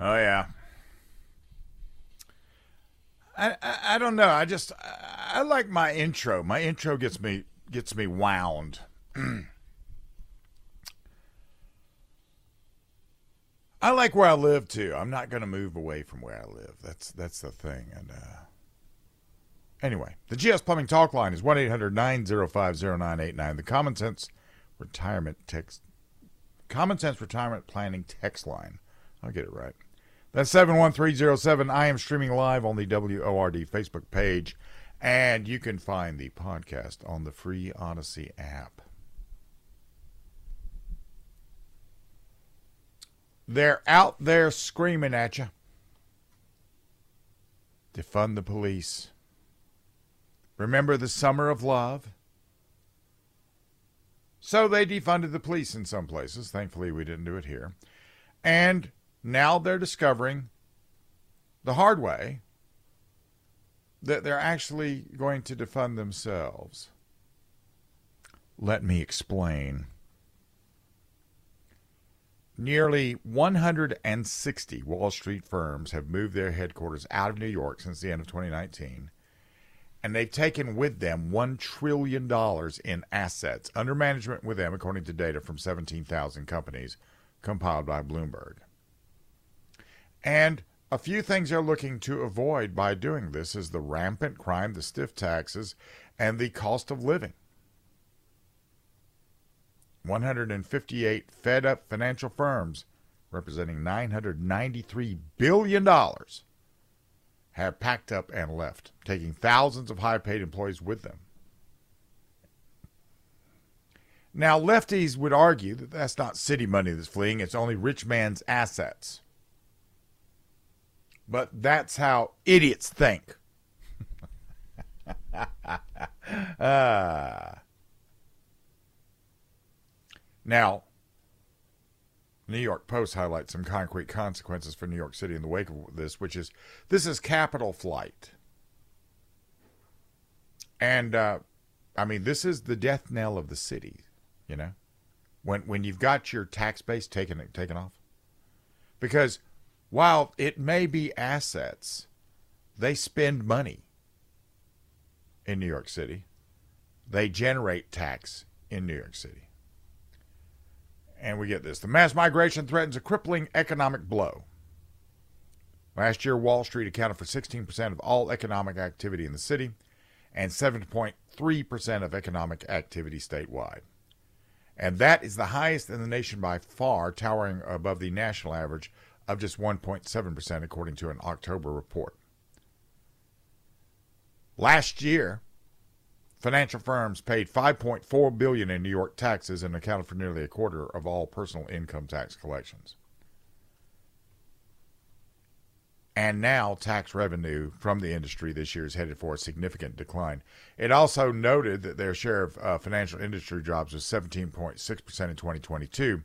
Oh yeah. I, I, I don't know. I just I, like my intro. My intro gets me gets me wound. I like where I live too. I'm not going to move away from where I live. That's that's the thing. And uh, anyway, the GS Plumbing Talk line is one 905 The Common Sense Retirement Text Common Sense Retirement Planning Text line. I'll get it right. That's 71307. I am streaming live on the WORD Facebook page, and you can find the podcast on the free Odyssey app. They're out there screaming at you. Defund the police. Remember the summer of love? So they defunded the police in some places. Thankfully, we didn't do it here. And now they're discovering the hard way that they're actually going to defund themselves. Let me explain. Nearly 160 Wall Street firms have moved their headquarters out of New York since the end of 2019, and they've taken with them $1 trillion in assets under management with them, according to data from 17,000 companies compiled by Bloomberg. And a few things they're looking to avoid by doing this is the rampant crime, the stiff taxes, and the cost of living. 158 fed up financial firms representing $993 billion have packed up and left, taking thousands of high paid employees with them. Now, lefties would argue that that's not city money that's fleeing, it's only rich man's assets. But that's how idiots think. ah. Now, New York Post highlights some concrete consequences for New York City in the wake of this, which is this is capital flight. And uh, I mean, this is the death knell of the city, you know, when when you've got your tax base taken taken off, because while it may be assets, they spend money in New York City. They generate tax in New York City. And we get this the mass migration threatens a crippling economic blow. Last year, Wall Street accounted for 16% of all economic activity in the city and 7.3% of economic activity statewide. And that is the highest in the nation by far, towering above the national average of just 1.7%, according to an October report. Last year, Financial firms paid 5.4 billion in New York taxes and accounted for nearly a quarter of all personal income tax collections. And now tax revenue from the industry this year is headed for a significant decline. It also noted that their share of uh, financial industry jobs was 17.6% in 2022,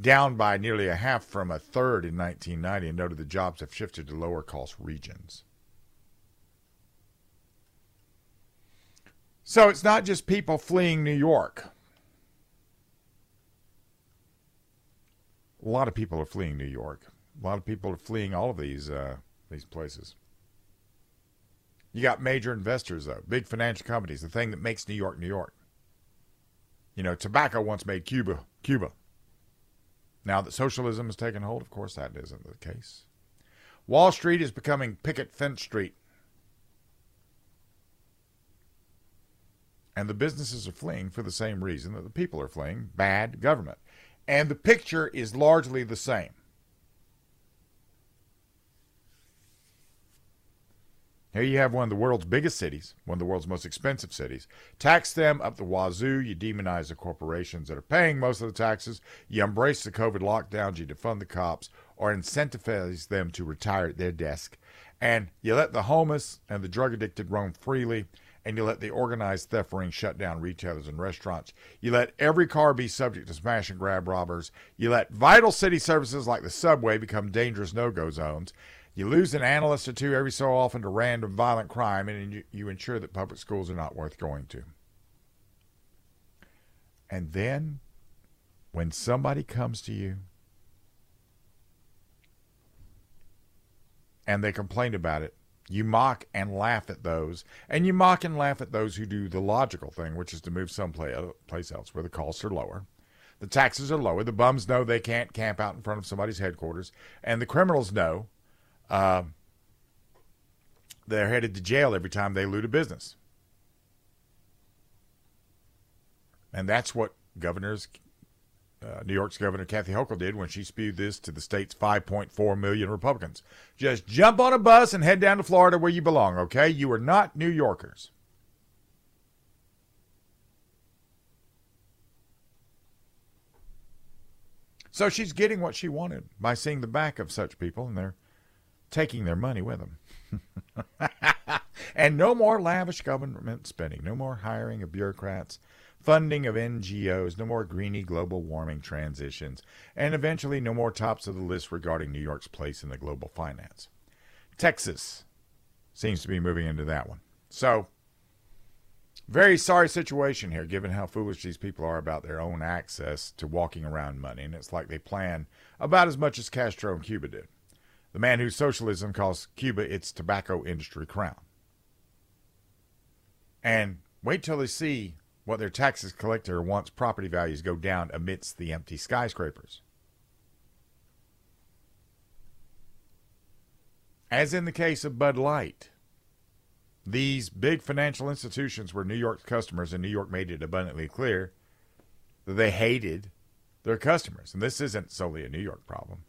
down by nearly a half from a third in 1990, and noted the jobs have shifted to lower cost regions. So it's not just people fleeing New York. A lot of people are fleeing New York. A lot of people are fleeing all of these uh, these places. You got major investors though, big financial companies, the thing that makes New York New York. You know, tobacco once made Cuba Cuba. Now that socialism has taken hold, of course that isn't the case. Wall Street is becoming picket fence street. And the businesses are fleeing for the same reason that the people are fleeing bad government. And the picture is largely the same. Here you have one of the world's biggest cities, one of the world's most expensive cities. Tax them up the wazoo. You demonize the corporations that are paying most of the taxes. You embrace the COVID lockdowns. You defund the cops or incentivize them to retire at their desk. And you let the homeless and the drug addicted roam freely and you let the organized theft ring shut down retailers and restaurants. You let every car be subject to smash and grab robbers. You let vital city services like the subway become dangerous no go zones. You lose an analyst or two every so often to random violent crime, and you, you ensure that public schools are not worth going to. And then, when somebody comes to you and they complain about it, you mock and laugh at those, and you mock and laugh at those who do the logical thing, which is to move someplace else where the costs are lower. The taxes are lower. The bums know they can't camp out in front of somebody's headquarters, and the criminals know uh, they're headed to jail every time they loot a business. And that's what governors, uh, New York's Governor Kathy Hochul did when she spewed this to the state's 5.4 million Republicans. Just jump on a bus and head down to Florida where you belong, okay? You are not New Yorkers. So she's getting what she wanted by seeing the back of such people, and they're taking their money with them. and no more lavish government spending, no more hiring of bureaucrats, funding of NGOs, no more greeny global warming transitions, and eventually no more tops of the list regarding New York's place in the global finance. Texas seems to be moving into that one. So, very sorry situation here, given how foolish these people are about their own access to walking around money. And it's like they plan about as much as Castro and Cuba did. The man whose socialism calls Cuba its tobacco industry crown. And wait till they see what their taxes collector wants property values go down amidst the empty skyscrapers. As in the case of Bud Light, these big financial institutions were New York's customers, and New York made it abundantly clear that they hated their customers. And this isn't solely a New York problem.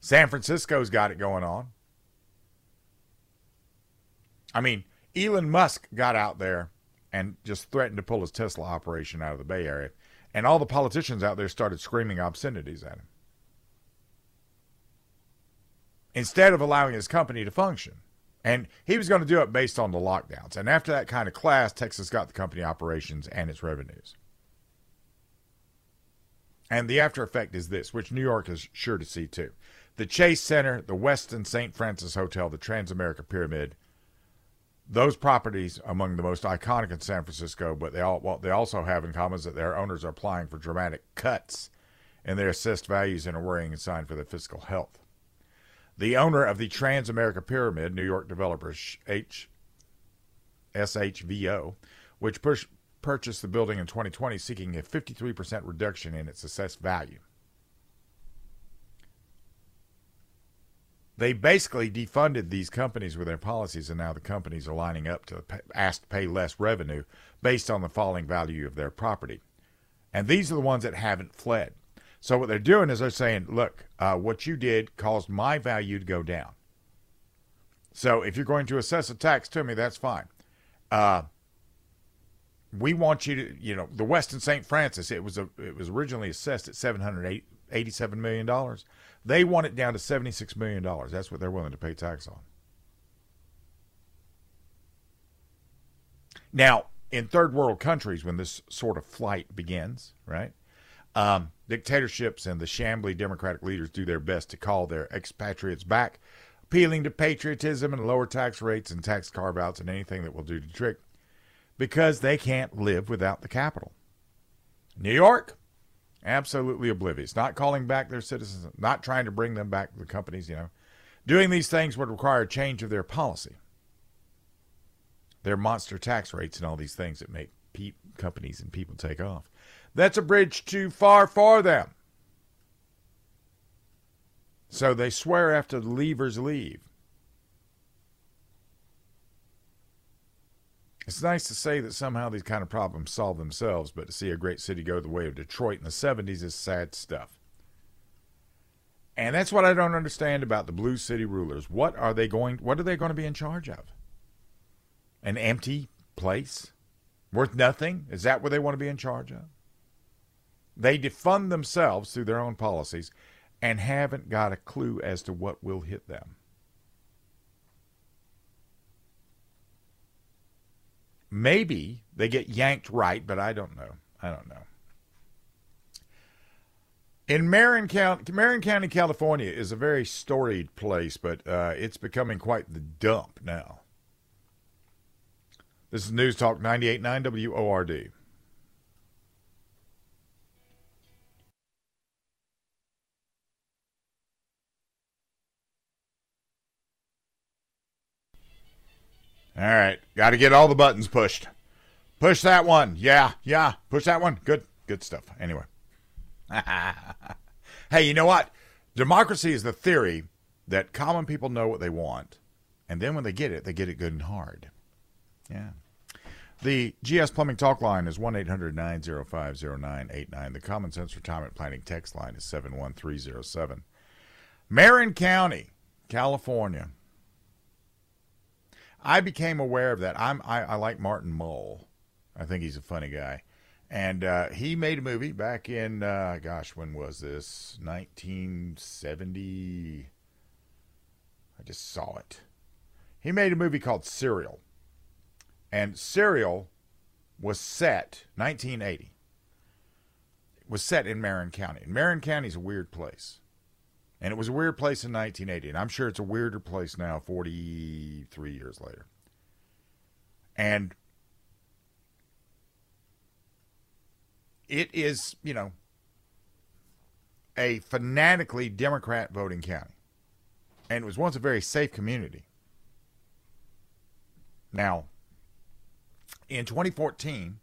San Francisco's got it going on. I mean, Elon Musk got out there and just threatened to pull his Tesla operation out of the Bay Area. And all the politicians out there started screaming obscenities at him. Instead of allowing his company to function. And he was going to do it based on the lockdowns. And after that kind of class, Texas got the company operations and its revenues. And the after effect is this, which New York is sure to see too. The Chase Center, the Westin St. Francis Hotel, the Transamerica Pyramid, those properties among the most iconic in San Francisco, but they all what they also have in common is that their owners are applying for dramatic cuts in their assessed values and are worrying sign for their fiscal health. The owner of the Transamerica Pyramid, New York developer H. SHVO, which purchased the building in 2020, seeking a 53% reduction in its assessed value. They basically defunded these companies with their policies, and now the companies are lining up to pay, ask to pay less revenue based on the falling value of their property. And these are the ones that haven't fled. So what they're doing is they're saying, look, uh, what you did caused my value to go down. So if you're going to assess a tax to me, that's fine. Uh, we want you to, you know, the Westin St. Francis, it was a, it was originally assessed at seven hundred eighty-seven million dollars. They want it down to $76 million. That's what they're willing to pay tax on. Now, in third world countries, when this sort of flight begins, right, um, dictatorships and the shambly democratic leaders do their best to call their expatriates back, appealing to patriotism and lower tax rates and tax carve outs and anything that will do the trick because they can't live without the capital. New York, absolutely oblivious, not calling back their citizens, not trying to bring them back to the companies, you know. Doing these things would require a change of their policy. Their monster tax rates and all these things that make pe- companies and people take off. That's a bridge too far for them. So they swear after the leavers leave. It's nice to say that somehow these kind of problems solve themselves, but to see a great city go the way of Detroit in the 70s is sad stuff. And that's what I don't understand about the blue city rulers. What are they going what are they going to be in charge of? An empty place worth nothing? Is that what they want to be in charge of? They defund themselves through their own policies and haven't got a clue as to what will hit them. Maybe they get yanked right, but I don't know. I don't know. In Marin County, Marin County, California is a very storied place, but uh, it's becoming quite the dump now. This is News Talk 98.9 WORD. All right. Got to get all the buttons pushed. Push that one. Yeah, yeah. Push that one. Good, good stuff. Anyway. hey, you know what? Democracy is the theory that common people know what they want, and then when they get it, they get it good and hard. Yeah. The GS Plumbing Talk line is 1 800 905 0989. The Common Sense Retirement Planning text line is 71307. Marin County, California. I became aware of that. I'm I, I like Martin Mull. I think he's a funny guy. And uh, he made a movie back in, uh, gosh, when was this? 1970. I just saw it. He made a movie called Serial. And Serial was set, 1980, It was set in Marin County. And Marin County is a weird place. And it was a weird place in 1980. And I'm sure it's a weirder place now, 43 years later. And it is, you know, a fanatically Democrat voting county. And it was once a very safe community. Now, in 2014,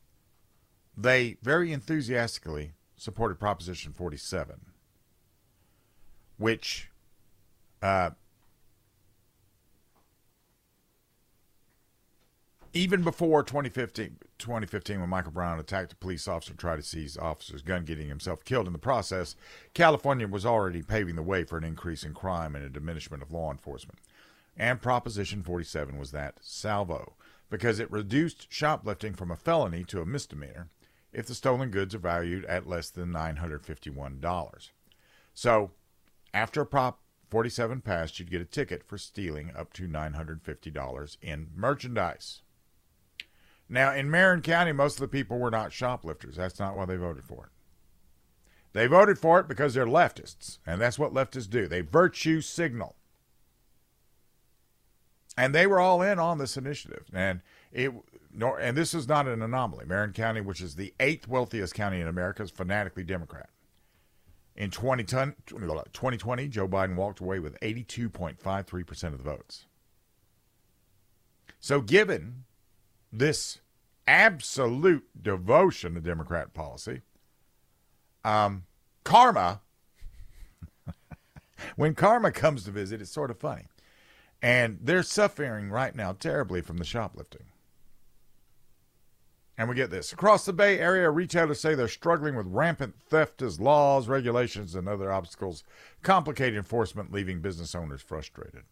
they very enthusiastically supported Proposition 47, which uh, even before 2015, 2015, when Michael Brown attacked a police officer and tried to seize officer's gun, getting himself killed in the process, California was already paving the way for an increase in crime and a diminishment of law enforcement. And Proposition 47 was that salvo, because it reduced shoplifting from a felony to a misdemeanor if the stolen goods are valued at less than $951. So, after Prop 47 passed, you'd get a ticket for stealing up to $950 in merchandise. Now, in Marin County, most of the people were not shoplifters. That's not why they voted for it. They voted for it because they're leftists, and that's what leftists do. They virtue signal. And they were all in on this initiative. And it and this is not an anomaly. Marin County, which is the eighth wealthiest county in America, is fanatically Democrat. In 2020, Joe Biden walked away with 82.53% of the votes. So, given this absolute devotion to Democrat policy. Um, karma, when karma comes to visit, it's sort of funny. And they're suffering right now terribly from the shoplifting. And we get this. Across the Bay Area, retailers say they're struggling with rampant theft as laws, regulations, and other obstacles complicate enforcement, leaving business owners frustrated.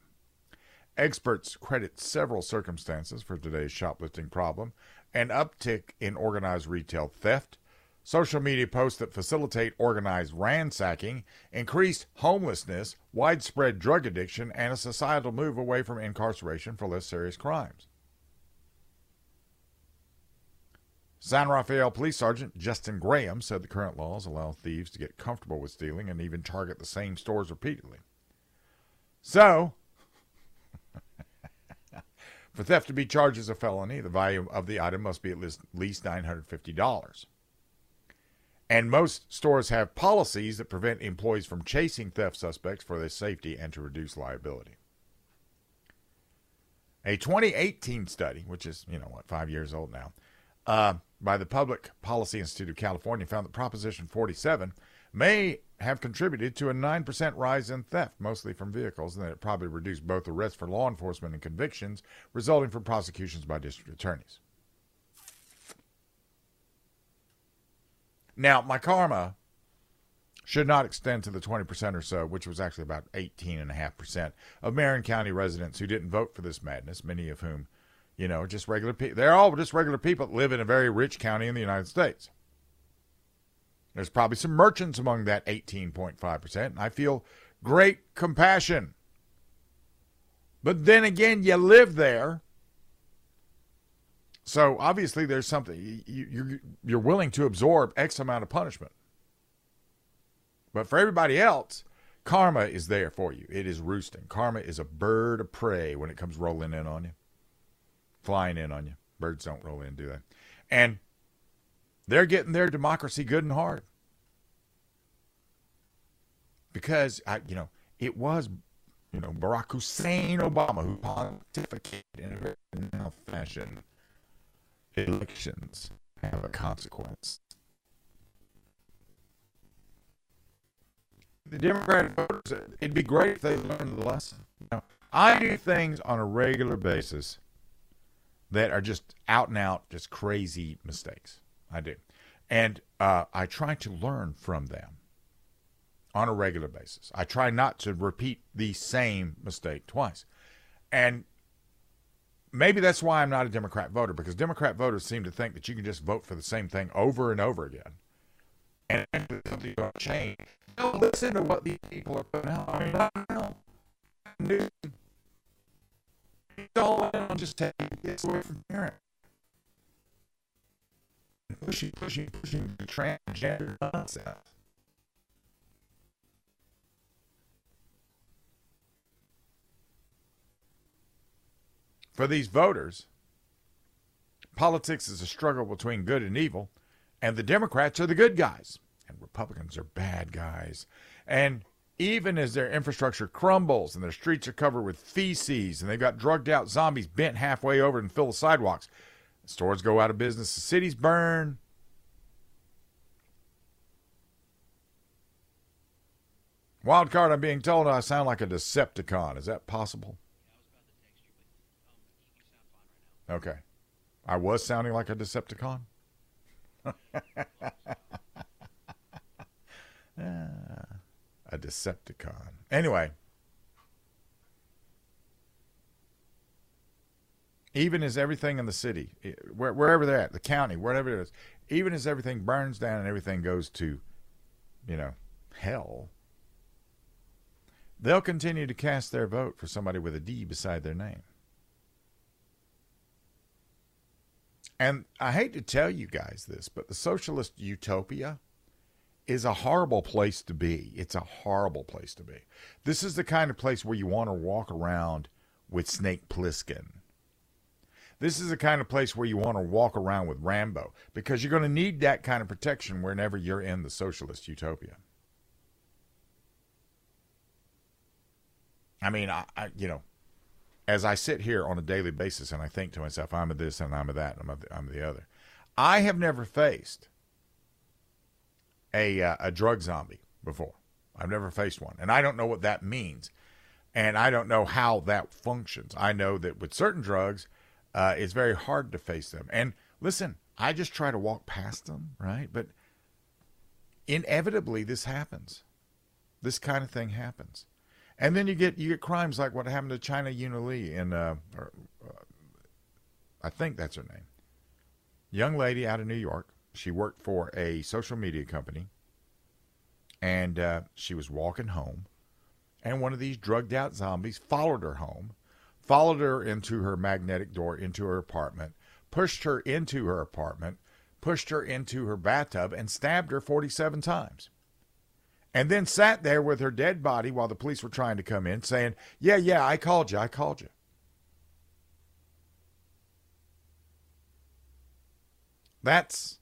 Experts credit several circumstances for today's shoplifting problem an uptick in organized retail theft, social media posts that facilitate organized ransacking, increased homelessness, widespread drug addiction, and a societal move away from incarceration for less serious crimes. San Rafael Police Sergeant Justin Graham said the current laws allow thieves to get comfortable with stealing and even target the same stores repeatedly. So, for theft to be charged as a felony, the value of the item must be at least $950. And most stores have policies that prevent employees from chasing theft suspects for their safety and to reduce liability. A 2018 study, which is, you know, what, five years old now, uh, by the Public Policy Institute of California found that Proposition 47 may have contributed to a 9% rise in theft, mostly from vehicles, and that it probably reduced both arrests for law enforcement and convictions resulting from prosecutions by district attorneys. Now, my karma should not extend to the 20% or so, which was actually about 18.5% of Marin County residents who didn't vote for this madness, many of whom, you know, just regular people. They're all just regular people that live in a very rich county in the United States. There's probably some merchants among that 18.5%, and I feel great compassion. But then again, you live there. So obviously, there's something you, you're willing to absorb X amount of punishment. But for everybody else, karma is there for you. It is roosting. Karma is a bird of prey when it comes rolling in on you, flying in on you. Birds don't roll in, do they? And they're getting their democracy good and hard. Because I, you know, it was you know, Barack Hussein Obama, who pontificated in a very now fashion, elections have a consequence. The Democratic voters, it'd be great if they learned the lesson. Now, I do things on a regular basis that are just out and out, just crazy mistakes. I do. And uh, I try to learn from them on a regular basis. I try not to repeat the same mistake twice. And maybe that's why I'm not a Democrat voter, because Democrat voters seem to think that you can just vote for the same thing over and over again. And something's going to change. Don't listen to what these people are putting out. I mean, I don't know. All on just taking this away from parents. Pushing, pushing, pushing the transgender nonsense. For these voters, politics is a struggle between good and evil, and the Democrats are the good guys, and Republicans are bad guys. And even as their infrastructure crumbles and their streets are covered with feces and they've got drugged out zombies bent halfway over and fill the sidewalks, stores go out of business, the cities burn. Wild card, I'm being told I sound like a Decepticon. Is that possible? Okay. I was sounding like a Decepticon? Ah. A Decepticon. Anyway. Even as everything in the city, eh, wherever they're at, the county, whatever it is, even as everything burns down and everything goes to, you know, hell, they'll continue to cast their vote for somebody with a D beside their name. And I hate to tell you guys this, but the socialist utopia is a horrible place to be. It's a horrible place to be. This is the kind of place where you want to walk around with Snake Plissken. This is the kind of place where you want to walk around with Rambo because you're going to need that kind of protection whenever you're in the socialist utopia. I mean, I, I you know, as I sit here on a daily basis and I think to myself, I'm a this and I'm a that and I'm a, I'm the other. I have never faced a uh, a drug zombie before. I've never faced one, and I don't know what that means, and I don't know how that functions. I know that with certain drugs, uh, it's very hard to face them. And listen, I just try to walk past them, right? But inevitably, this happens. This kind of thing happens. And then you get you get crimes like what happened to China Lee in, uh, or, uh, I think that's her name. Young lady out of New York. She worked for a social media company, and uh, she was walking home, and one of these drugged out zombies followed her home, followed her into her magnetic door into her apartment, pushed her into her apartment, pushed her into her bathtub, and stabbed her 47 times and then sat there with her dead body while the police were trying to come in, saying, Yeah, yeah, I called you, I called you. That's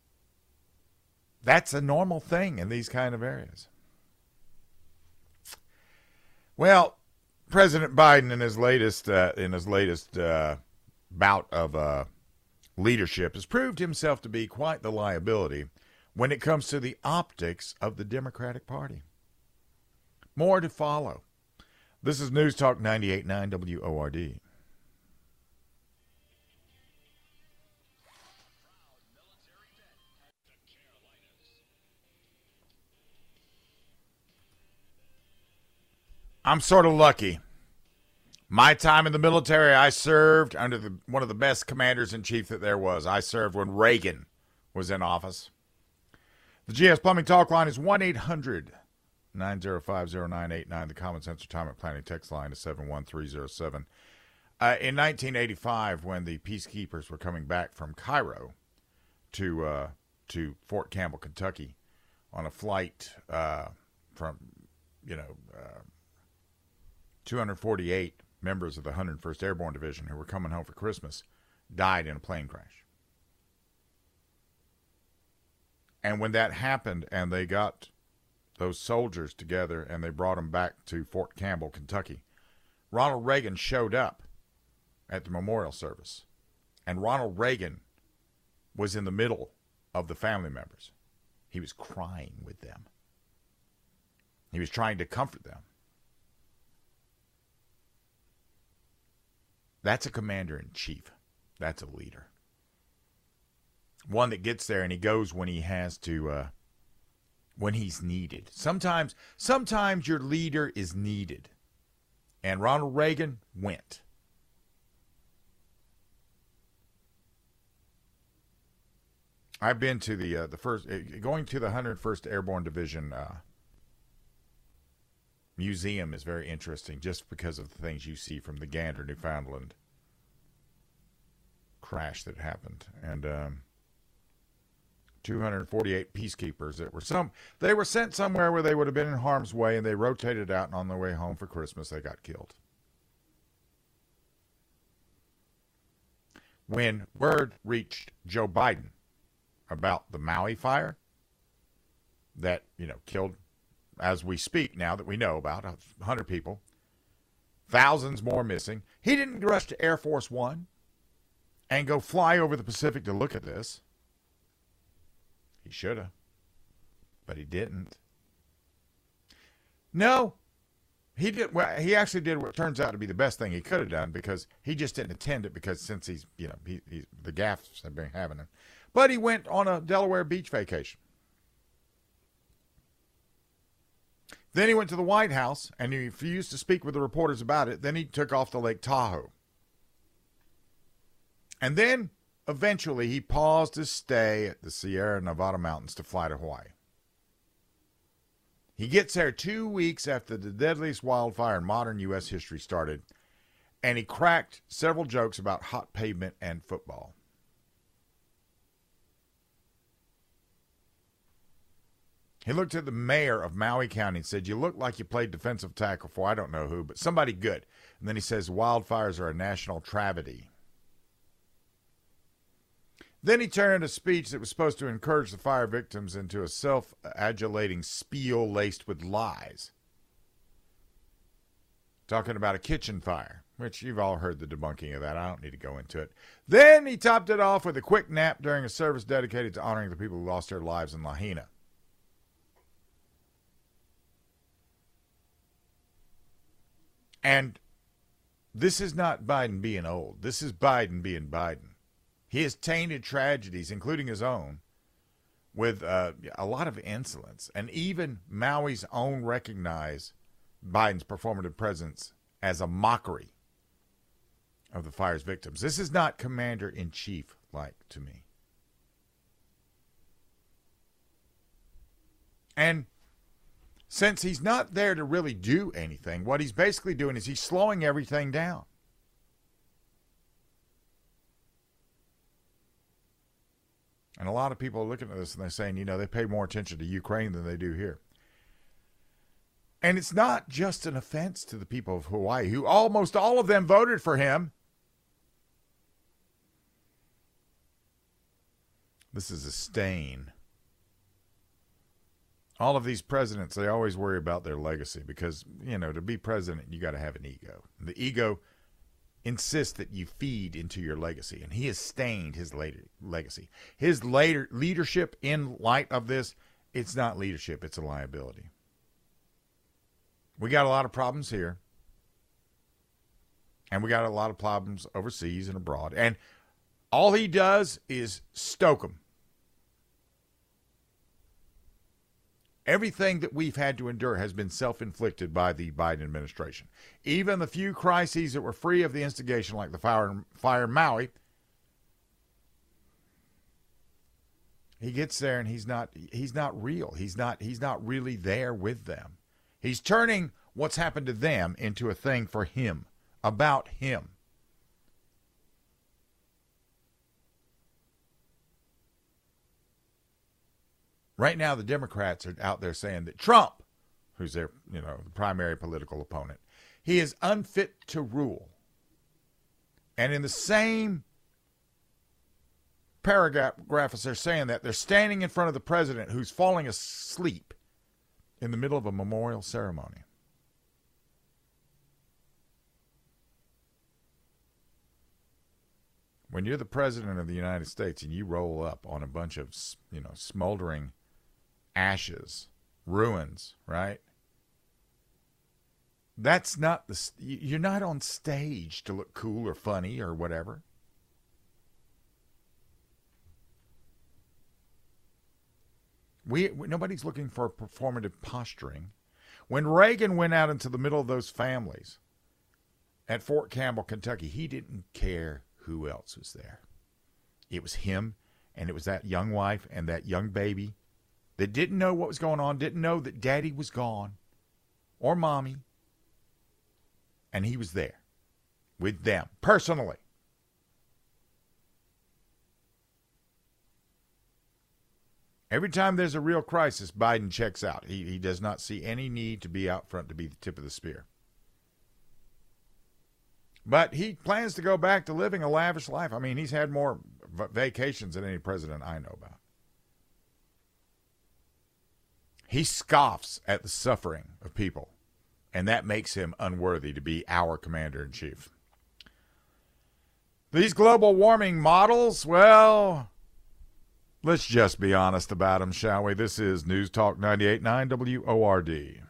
that's a normal thing in these kind of areas. Well, President Biden in his latest uh, in his latest uh, bout of uh, leadership has proved himself to be quite the liability when it comes to the optics of the Democratic Party. More to follow. This is News Talk 98.9 WORD. I'm sort of lucky. My time in the military, I served under the, one of the best commanders in chief that there was. I served when Reagan was in office. The GS Plumbing Talk line is 1 800 905 0989. The Common Sense Retirement Planning text line is 71307. Uh, in 1985, when the peacekeepers were coming back from Cairo to uh, to Fort Campbell, Kentucky, on a flight uh, from, you know, uh, 248 members of the 101st Airborne Division who were coming home for Christmas died in a plane crash. And when that happened and they got those soldiers together and they brought them back to Fort Campbell, Kentucky, Ronald Reagan showed up at the memorial service, and Ronald Reagan was in the middle of the family members. He was crying with them. He was trying to comfort them. That's a commander in chief. That's a leader. One that gets there and he goes when he has to, uh, when he's needed. Sometimes, sometimes your leader is needed. And Ronald Reagan went. I've been to the uh, the first uh, going to the 101st Airborne Division uh, museum is very interesting just because of the things you see from the Gander, Newfoundland crash that happened, and um, 248 peacekeepers that were some they were sent somewhere where they would have been in harm's way, and they rotated out, and on their way home for Christmas they got killed. When word reached Joe Biden about the Maui fire that, you know, killed, as we speak now that we know about, 100 people, thousands more missing. He didn't rush to Air Force One and go fly over the Pacific to look at this. He should have, but he didn't. No, he did. Well, he actually did what turns out to be the best thing he could have done because he just didn't attend it because since he's, you know, he, he's the gaffes have been having him. But he went on a Delaware beach vacation. Then he went to the White House and he refused to speak with the reporters about it. Then he took off to Lake Tahoe. And then eventually he paused his stay at the Sierra Nevada mountains to fly to Hawaii. He gets there two weeks after the deadliest wildfire in modern U.S. history started, and he cracked several jokes about hot pavement and football. He looked at the mayor of Maui County and said, You look like you played defensive tackle for I don't know who, but somebody good. And then he says, Wildfires are a national tragedy. Then he turned a speech that was supposed to encourage the fire victims into a self adulating spiel laced with lies. Talking about a kitchen fire, which you've all heard the debunking of that. I don't need to go into it. Then he topped it off with a quick nap during a service dedicated to honoring the people who lost their lives in Lahaina. And this is not Biden being old. This is Biden being Biden. He has tainted tragedies, including his own, with uh, a lot of insolence. And even Maui's own recognize Biden's performative presence as a mockery of the fire's victims. This is not commander in chief like to me. And since he's not there to really do anything, what he's basically doing is he's slowing everything down. And a lot of people are looking at this and they're saying, you know, they pay more attention to Ukraine than they do here. And it's not just an offense to the people of Hawaii, who almost all of them voted for him. This is a stain all of these presidents, they always worry about their legacy because, you know, to be president, you got to have an ego. The ego insists that you feed into your legacy, and he has stained his later legacy. His later leadership in light of this, it's not leadership, it's a liability. We got a lot of problems here. And we got a lot of problems overseas and abroad. And all he does is stoke them. Everything that we've had to endure has been self inflicted by the Biden administration. Even the few crises that were free of the instigation, like the fire, fire in Maui, he gets there and he's not he's not real. He's not he's not really there with them. He's turning what's happened to them into a thing for him, about him. Right now, the Democrats are out there saying that Trump, who's their you know primary political opponent, he is unfit to rule. And in the same paragraph as they're saying that, they're standing in front of the president who's falling asleep in the middle of a memorial ceremony. When you're the president of the United States and you roll up on a bunch of, you know, smoldering ashes, ruins, right? That's not the you're not on stage to look cool or funny or whatever. We nobody's looking for performative posturing. When Reagan went out into the middle of those families at Fort Campbell, Kentucky, he didn't care who else was there. It was him and it was that young wife and that young baby that didn't know what was going on, didn't know that daddy was gone or mommy. And he was there with them personally. Every time there's a real crisis, Biden checks out. He, he does not see any need to be out front to be the tip of the spear. But he plans to go back to living a lavish life. I mean, he's had more vacations than any president I know about. He scoffs at the suffering of people, and that makes him unworthy to be our commander in chief. These global warming models, well, let's just be honest about them, shall we? This is News Talk 98.9 WORD.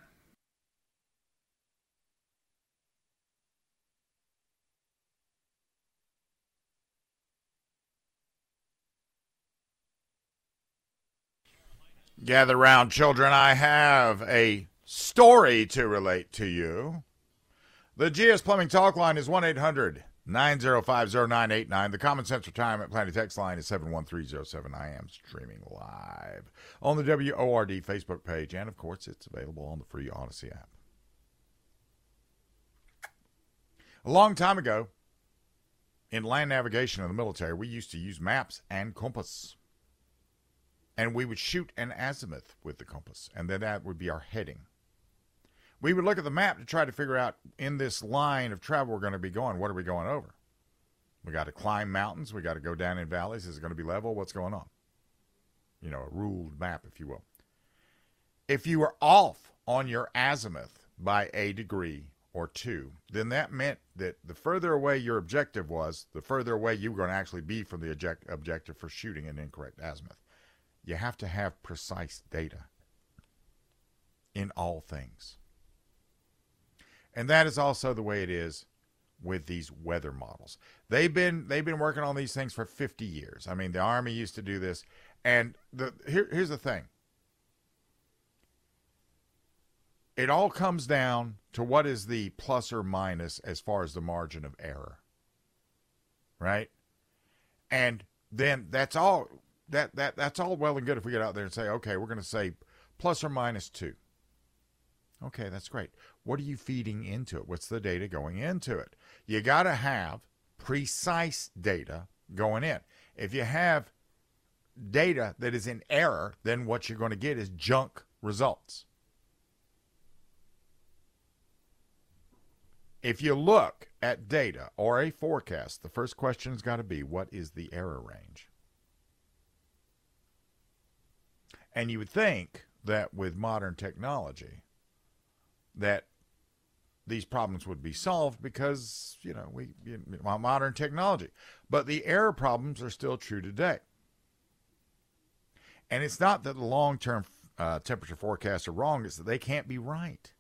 Gather round, children. I have a story to relate to you. The GS Plumbing Talk line is 1 800 905 0989. The Common Sense Retirement Planning text line is 71307. I am streaming live on the WORD Facebook page, and of course, it's available on the free Odyssey app. A long time ago, in land navigation in the military, we used to use maps and compass and we would shoot an azimuth with the compass, and then that would be our heading. We would look at the map to try to figure out in this line of travel we're going to be going, what are we going over? We got to climb mountains, we got to go down in valleys. Is it going to be level? What's going on? You know, a ruled map, if you will. If you were off on your azimuth by a degree or two, then that meant that the further away your objective was, the further away you were going to actually be from the object- objective for shooting an incorrect azimuth. You have to have precise data in all things. And that is also the way it is with these weather models. They've been they've been working on these things for 50 years. I mean, the army used to do this and the here, here's the thing. It all comes down to what is the plus or minus as far as the margin of error. Right? And then that's all that that that's all well and good if we get out there and say, okay, we're going to say plus or minus two. Okay, that's great. What are you feeding into it? What's the data going into it? You got to have precise data going in. If you have data that is in error, then what you're going to get is junk results. If you look at data or a forecast, the first question has got to be what is the error range? And you would think that with modern technology, that these problems would be solved because you know we you know, modern technology. But the error problems are still true today. And it's not that the long-term uh, temperature forecasts are wrong; it's that they can't be right.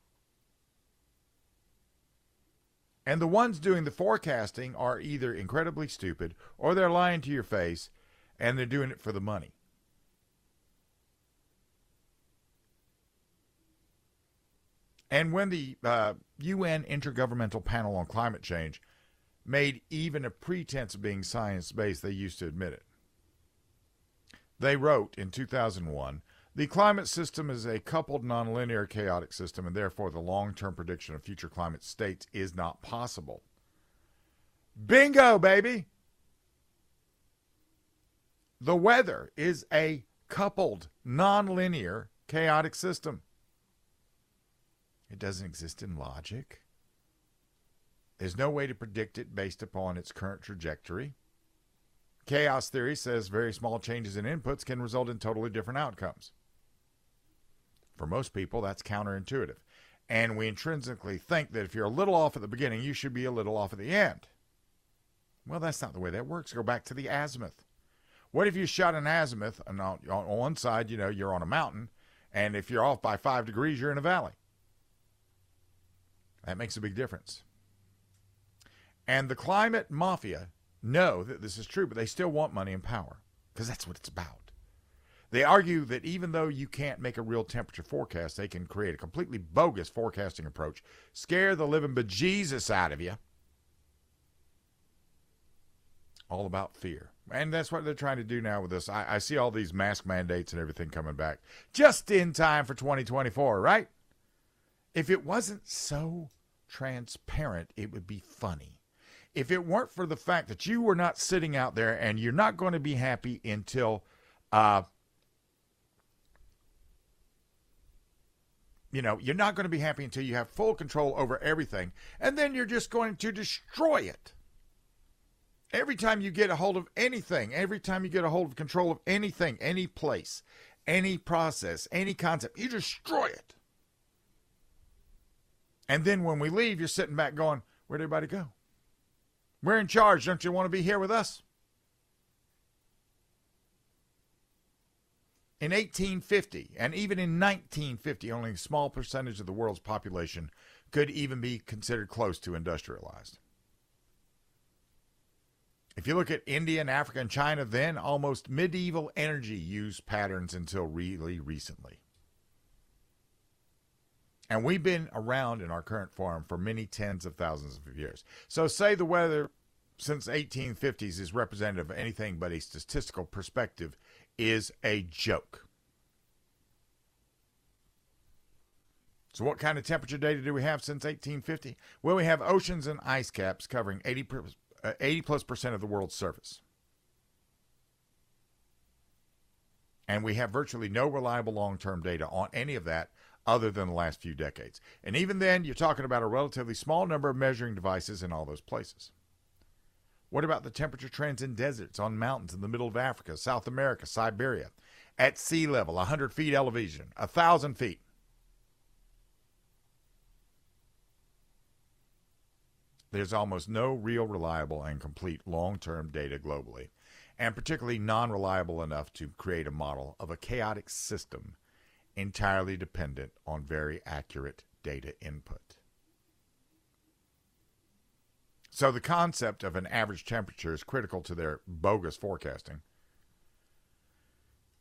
And the ones doing the forecasting are either incredibly stupid or they're lying to your face, and they're doing it for the money. And when the uh, UN Intergovernmental Panel on Climate Change made even a pretense of being science based, they used to admit it. They wrote in 2001 the climate system is a coupled nonlinear chaotic system, and therefore the long term prediction of future climate states is not possible. Bingo, baby! The weather is a coupled nonlinear chaotic system. It doesn't exist in logic. There's no way to predict it based upon its current trajectory. Chaos theory says very small changes in inputs can result in totally different outcomes. For most people, that's counterintuitive. And we intrinsically think that if you're a little off at the beginning, you should be a little off at the end. Well, that's not the way that works. Go back to the azimuth. What if you shot an azimuth and on, on one side, you know, you're on a mountain, and if you're off by five degrees, you're in a valley? That makes a big difference. And the climate mafia know that this is true, but they still want money and power because that's what it's about. They argue that even though you can't make a real temperature forecast, they can create a completely bogus forecasting approach, scare the living bejesus out of you. All about fear. And that's what they're trying to do now with this. I, I see all these mask mandates and everything coming back just in time for 2024, right? If it wasn't so transparent, it would be funny. If it weren't for the fact that you were not sitting out there and you're not going to be happy until uh, you know you're not going to be happy until you have full control over everything and then you're just going to destroy it. Every time you get a hold of anything every time you get a hold of control of anything any place any process any concept you destroy it and then when we leave you're sitting back going where'd everybody go we're in charge. Don't you want to be here with us? In 1850, and even in 1950, only a small percentage of the world's population could even be considered close to industrialized. If you look at India and Africa and China, then almost medieval energy use patterns until really recently. And we've been around in our current form for many tens of thousands of years. So, say the weather since 1850s is representative of anything but a statistical perspective is a joke. So, what kind of temperature data do we have since 1850? Well, we have oceans and ice caps covering 80, uh, 80 plus percent of the world's surface. And we have virtually no reliable long term data on any of that other than the last few decades. And even then, you're talking about a relatively small number of measuring devices in all those places. What about the temperature trends in deserts, on mountains in the middle of Africa, South America, Siberia, at sea level, 100 feet elevation, 1,000 feet? There's almost no real reliable and complete long term data globally, and particularly non reliable enough to create a model of a chaotic system entirely dependent on very accurate data input. So the concept of an average temperature is critical to their bogus forecasting.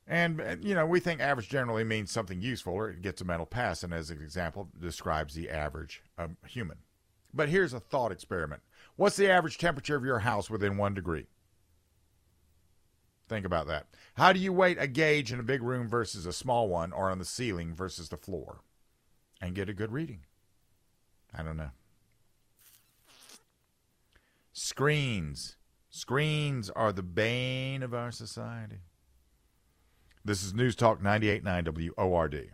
And, uh, you know, we think average generally means something useful or it gets a mental pass, and as an example, describes the average um, human. But here's a thought experiment What's the average temperature of your house within one degree? Think about that. How do you weight a gauge in a big room versus a small one or on the ceiling versus the floor and get a good reading? I don't know. Screens. Screens are the bane of our society. This is News Talk 98.9 WORD.